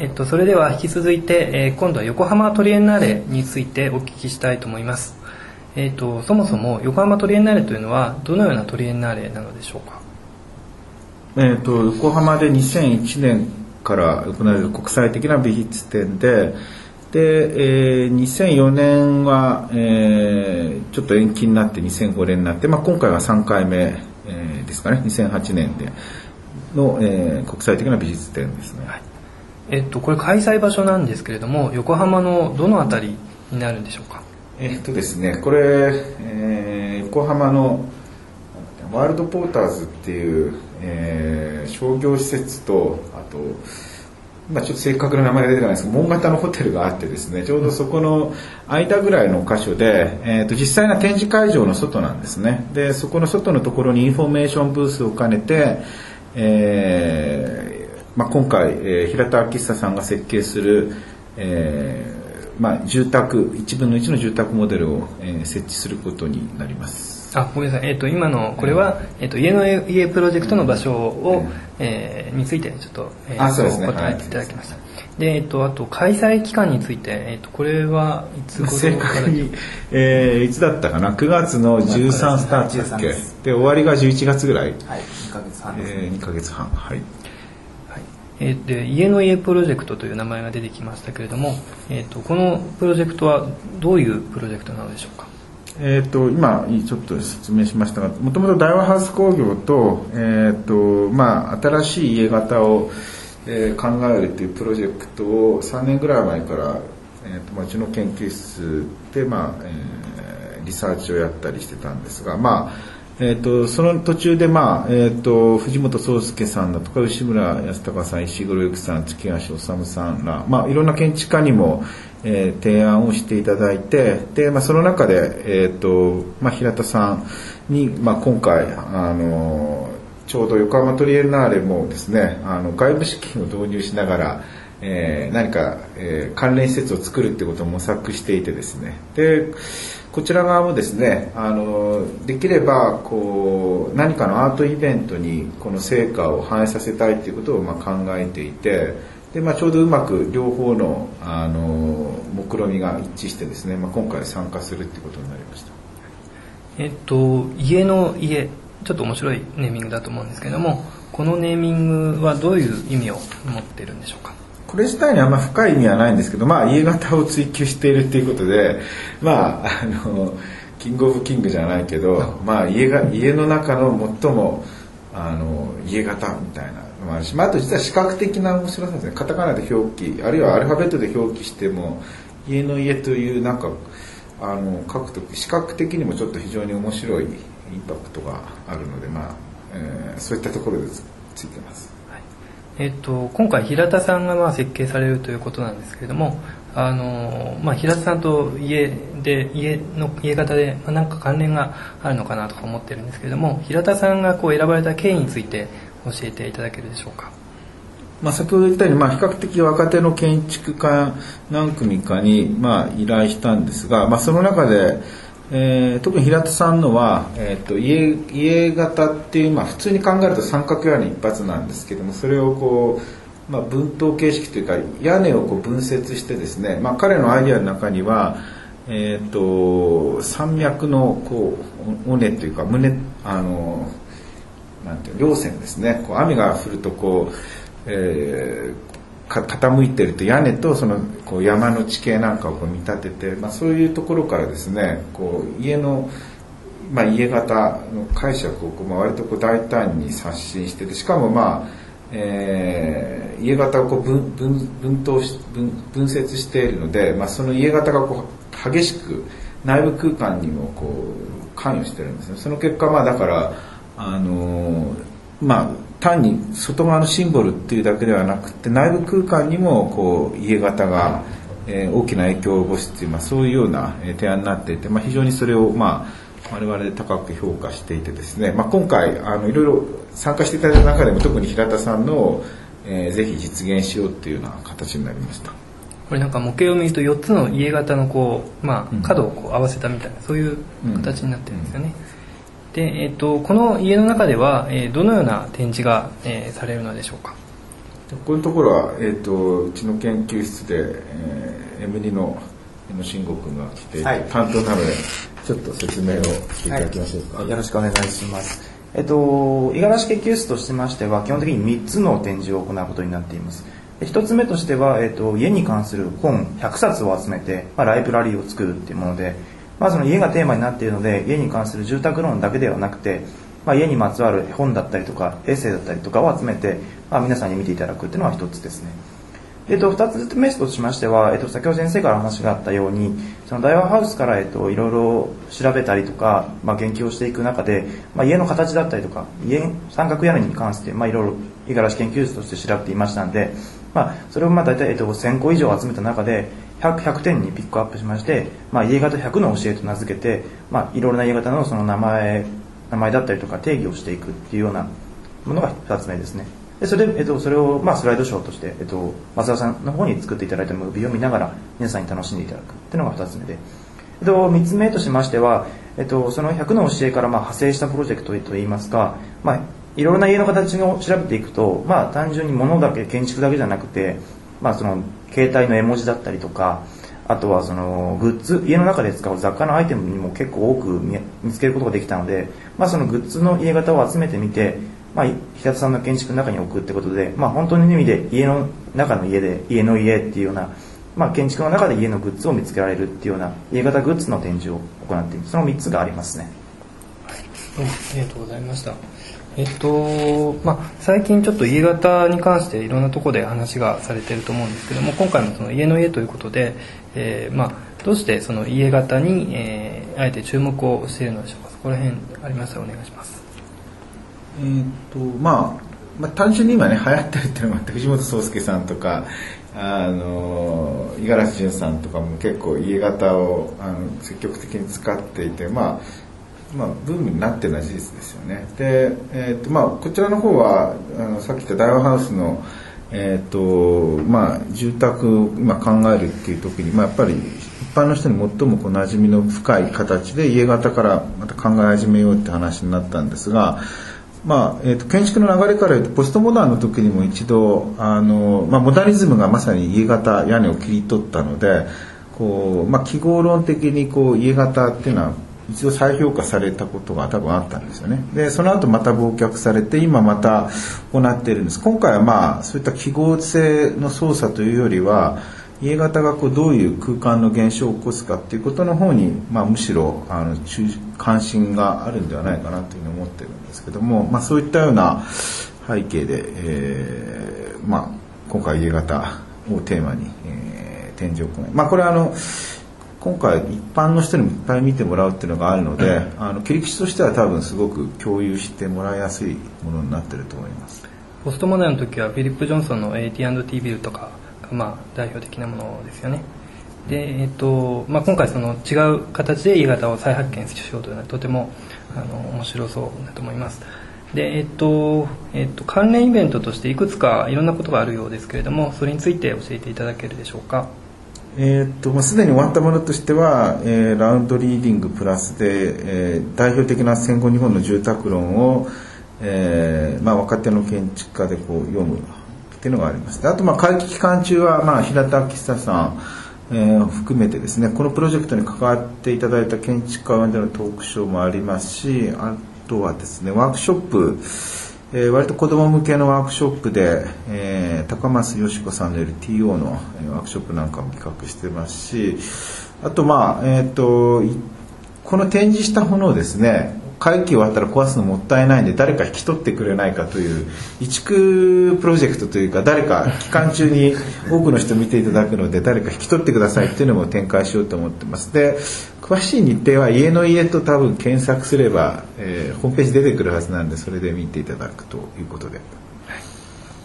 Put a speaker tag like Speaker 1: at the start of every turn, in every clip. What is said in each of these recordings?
Speaker 1: えっと、それでは引き続いて、えー、今度は横浜トリエンナーレについてお聞きしたいと思います。えっと、そもそも横浜トリエンナーレというのはどのようなトリエンナーレなのでしょうか？
Speaker 2: えっと、横浜で2001年から行われる国際的な美術展で、で、えー、2004年は、えー、ちょっと延期になって2005年になって、まあ、今回は3回目、えー、ですかね2008年での、えー、国際的な美術展ですね。はい
Speaker 1: えっと、これ開催場所なんですけれども横浜のどの辺りになるんでしょうか？
Speaker 2: えっとですねこれ、えー、横浜のワールドポーターズっていう、えー、商業施設とあとまあ、ちょっと正確な名前が出てないですけど門型のホテルがあってですねちょうどそこの間ぐらいの箇所で、えー、と実際な展示会場の外なんですね。でそこの外のところにインフォメーションブースを兼ねて、えーまあ、今回、えー、平田明久さんが設計する、えーまあ、住宅1分の1の住宅モデルを、えー、設置することになります。
Speaker 1: あごめんなさい、えーと、今のこれは、えー。と、家の家プロジェクトの場所を、えー、についてちょっと、
Speaker 2: えー、あそうですね、
Speaker 1: 答えていただきました、はい、で、えーと、あと開催期間について、えー、とこれはいつ
Speaker 2: 正確に、えー、いつだったかな？9月の13スタートだっけ？で終わりが11月ぐらい、
Speaker 3: はい、2ヶ月半
Speaker 2: です、ね、えー、2ヶ月半。はい
Speaker 1: えー、で家の家プロジェクトという名前が出てきましたけれども、えーと、このプロジェクトはどういうプロジェクトなのでしょうか？
Speaker 2: えーと、今ちょっと説明しましたがもともと大和ハウス工業と,、えーとまあ、新しい家型を、えー、考えるというプロジェクトを3年ぐらい前から、えーとまあ、うちの研究室で、まあえー、リサーチをやったりしてたんですが、まあえーと、その途中で、まあえーと、藤本壮介さんだとか牛村康隆さん石黒由紀さん月橋治さんら、まあ、いろんな建築家にも、えー、提案をしていただいてで、まあ、その中で、えーとまあ、平田さんに、まあ、今回あのちょうど横浜トリエンナーレもですねあの外部資金を導入しながらえー、何か、えー、関連施設を作るってことを模索していてですね。でこちら側もですねあのできればこう何かのアートイベントにこの成果を反映させたいということをま考えていてで、まあ、ちょうどうまく両方のあの目論みが一致してですね、まあ、今回参加するっていうことになりました。
Speaker 1: えっと家の家ちょっと面白いネーミングだと思うんですけどもこのネーミングはどういう意味を持ってるんでしょうか？
Speaker 2: これ自体にあんま深い意味はないんですけど、まあ、家型を追求しているっていうことで、まあ、あのキングオブキングじゃないけど、まあ、家が家の中の最もあの家型みたいなのもあるし、まあ、あと実は視覚的な面白さですねカタカナで表記あるいはアルファベットで表記しても家の家というなんかあの書くと視覚的にもちょっと非常に面白いインパクトがあるので、まあえー、そういったところでついてます。
Speaker 1: えっと、今回平田さんがまあ設計されるということなんですけれどもあの、まあ、平田さんと家で家の家型で、まあ、か関連があるのかなとか思ってるんですけれども平田さんがこう選ばれた経緯について教えていただけるでしょうか。
Speaker 2: まあ、先ほど言ったように、まあ、比較的若手の建築家何組かに、まあ、依頼したんですが、まあ、その中でえー、特に平田さんのは、えーと、家家型っていう、まあ、普通に考えると三角屋根一発なんですけどもそれをこう、まあ、分棟形式というか屋根をこう分節してですね、まあ、彼のアイデアの中には、えーと、山脈のこう尾根というか胸あのなんていう稜線ですね。こう雨が降るとこう、えー、傾いてると屋根とそのこう山の地形なんかをこう見立てて、まあ、そういうところからですねこう家の、まあ、家型の解釈をこう、まあ、割とこう大胆に刷新しててしかもまあえー、家型をこう分分分等し分分節しているので、まあ、その家型がこう激しく内部空間にもこう関与してるんですね。その結果まあだからあのー、まあ単に外側のシンボルっていうだけではなくて内部空間にもこう家型が、えー、大きな影響を及ぼすっていう、まあ、そういうような提案になっていて、まあ、非常にそれを、まあ、我々で高く評価していてですね、まあ、今回あのいろいろ参加していただいた中でも特に平田さんの、えー、ぜひ実現しようっていうような形になりました。
Speaker 1: これなんか模型を見ると4つの家型のこう、まあ、角をこう合わせたみたいな、そういう形になってるんですよね。うんで、えーと、この家の中では、えー、どのような展示が、えー、されるのでしょうか？
Speaker 2: こういうところは、えーと、うちの研究室で、えー、M2 の野慎吾君が来て、はい、担当なのでちょっと説明をしていただきましょうか、
Speaker 3: はい、よろしくお願いします。えっと五十嵐研究室としましては基本的に3つの展示を行うことになっています。1つ目としては、えっと、家に関する本100冊を集めて、まあ、ライブラリーを作るっていうもので、まあ、その家がテーマになっているので家に関する住宅ローンだけではなくてまあ、家にまつわる本だったりとかエッセイだったりとかを集めて、まあ、皆さんに見ていただくっていうのは一つですね。えっと、二つ目としましては、えっと、先ほど先生から話があったように、その大和ハウスから、えっと、いろいろ調べたりとか、まあ、研究をしていく中で、まあ、家の形だったりとか、家、三角屋根に関して、まあ、いろいろ、五十嵐研究室として調べていましたんで、まあ、それをまあ、大体、えっと、1000個以上集めた中で、100, 100点にピックアップしまして、まあ、家型100の教えと名付けて、まあ、いろいろな家型のその名前名前だったりとか定義をしていくっていうようなものが2つ目ですね。でそれえっと、それを、まあ、スライドショーとして、えっと、松田さんの方に作っていただいたムービーを見ながら皆さんに楽しんでいただくっていうのが2つ目で、えっと、3つ目としましては、えっと、その100の教えからまあ派生したプロジェクトといいますか、まあ、いろいろな家の形を調べていくと、まあ、単純に物だけ建築だけじゃなくて、まあ、その携帯の絵文字だったりとかあとはそのグッズ家の中で使う雑貨のアイテムにも結構多く見つけることができたので、まあ、そのグッズの家型を集めてみて、まあ、平田さんの建築の中に置くってことで、まあ、本当の意味で家の中の家で家の家っていうような、まあ、建築の中で家のグッズを見つけられるっていうような家型グッズの展示を行っているその3つがありますね。
Speaker 1: はい、ありがとうございました。えっとまあ、最近ちょっと家型に関していろんなところで話がされてると思うんですけども今回もその家の家ということで、えー、まあ、どうしてその家型に、えー、あえて注目をしているのでしょうか？そこら辺ありましたらお願いします。
Speaker 2: えー、っとまあまあ、単純に今ね流行ってるっていうのもあって藤本壮介さんとかあの五十嵐潤さんとかも結構家型をあの積極的に使っていてまあまあ、ブームになってるのは事実ですよね。で、えーとまあ、こちらの方はあのさっき言った大和ハウスの、えーとまあ、住宅を今考えるっていう時に、まあ、やっぱり一般の人に最もこう馴染みの深い形で家型からまた考え始めようって話になったんですが、まあえーと、建築の流れから言うとポストモダンの時にも一度あの、まあ、モダニズムがまさに家型屋根を切り取ったのでこう、まあ、記号論的にこう家型っていうのは一度再評価されたことが多分あったんですよね。でその後また忘却されて今また行っているんです。今回はまあそういった記号性の操作というよりは家型がこうどういう空間の現象を起こすかっていうことの方に、まあ、むしろあの関心があるんではないかなというふうに思ってるんですけども、まあ、そういったような背景で、えーまあ、今回家型をテーマに、えー、展示を行い、まあ、これはあの今回一般の人にもいっぱい見てもらうっていうのがあるので、うん、あの切り口としては多分すごく共有してもらいやすいものになってると思います。
Speaker 1: ポストモダンの時はフィリップ・ジョンソンの AT&T ビルとかがまあ代表的なものですよね。で、えっとまあ、今回その違う形で E 型を再発見しようというのはとてもあの面白そうだと思います。でえっとえっと、関連イベントとしていくつかいろんなことがあるようですけれどもそれについて教えていただけるでしょうか
Speaker 2: えーとまあ、すでに終わったものとしては、えー、ラウンドリーディングプラスで、えー、代表的な戦後日本の住宅論を、えーまあ、若手の建築家でこう読むっていうのがありますあと、まあ、会期期間中は、まあ、平田明久さん、えー、含めてですねこのプロジェクトに関わっていただいた建築家でのトークショーもありますしあとはですねワークショップえー、割と子ども向けのワークショップで、えー、高松よし子さんのいる TO のワークショップなんかも企画してますしあとまあえっ、ー、とこの展示したものをですね会期終わったら壊すのもったいないんで誰か引き取ってくれないかという移築プロジェクトというか誰か期間中に多くの人見ていただくので誰か引き取ってくださいっていうのも展開しようと思ってますで詳しい日程は家の家と多分検索すれば、えー、ホームページ出てくるはずなんでそれで見ていただくということで。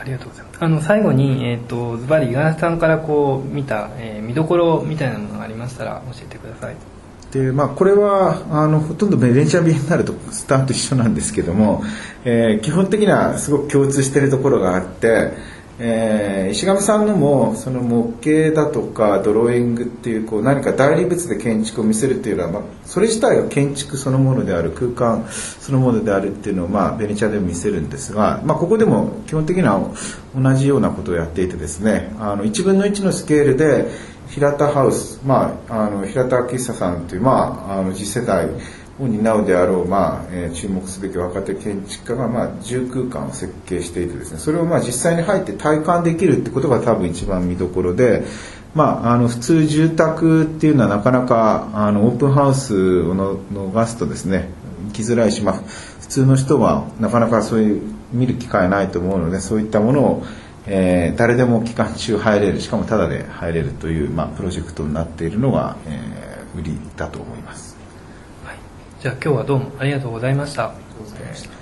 Speaker 1: ありがとうございます。あの最後にえっ、ー、とズバリ五十嵐さんからこう見た、えー、見どころみたいなものがありましたら教えてください。
Speaker 2: でまあ、これはあのほとんどベネチアビエンナーレとスタート一緒なんですけども、えー、基本的にはすごく共通しているところがあって、えー石上さんのもその模型だとかドローイングっていうこう何か代理物で建築を見せるっていうのは、まあ、それ自体が建築そのものである空間そのものであるっていうのを、まあ、ベネチアでも見せるんですが、まあ、ここでも基本的には同じようなことをやっていてですねあの1分の1のスケールで平田ハウス、まあ、あの平田喫茶さんという、まあ、あの次世代を担うであろう、まあえー注目すべき若手建築家が、まあ、住空間を設計していてですねそれをまあ実際に入って体感できるってことが多分一番見どころで、まあ、あの普通住宅っていうのはなかなかあのオープンハウスをの逃すとですね行きづらいし、まあ、普通の人はなかなかそういう見る機会ないと思うのでそういったものをえー誰でも期間中入れるしかもタダで入れるという、まあ、プロジェクトになっているのが、えー売りだと思います。
Speaker 1: はい、じゃあ今日はどうもありがとうございました。
Speaker 2: えー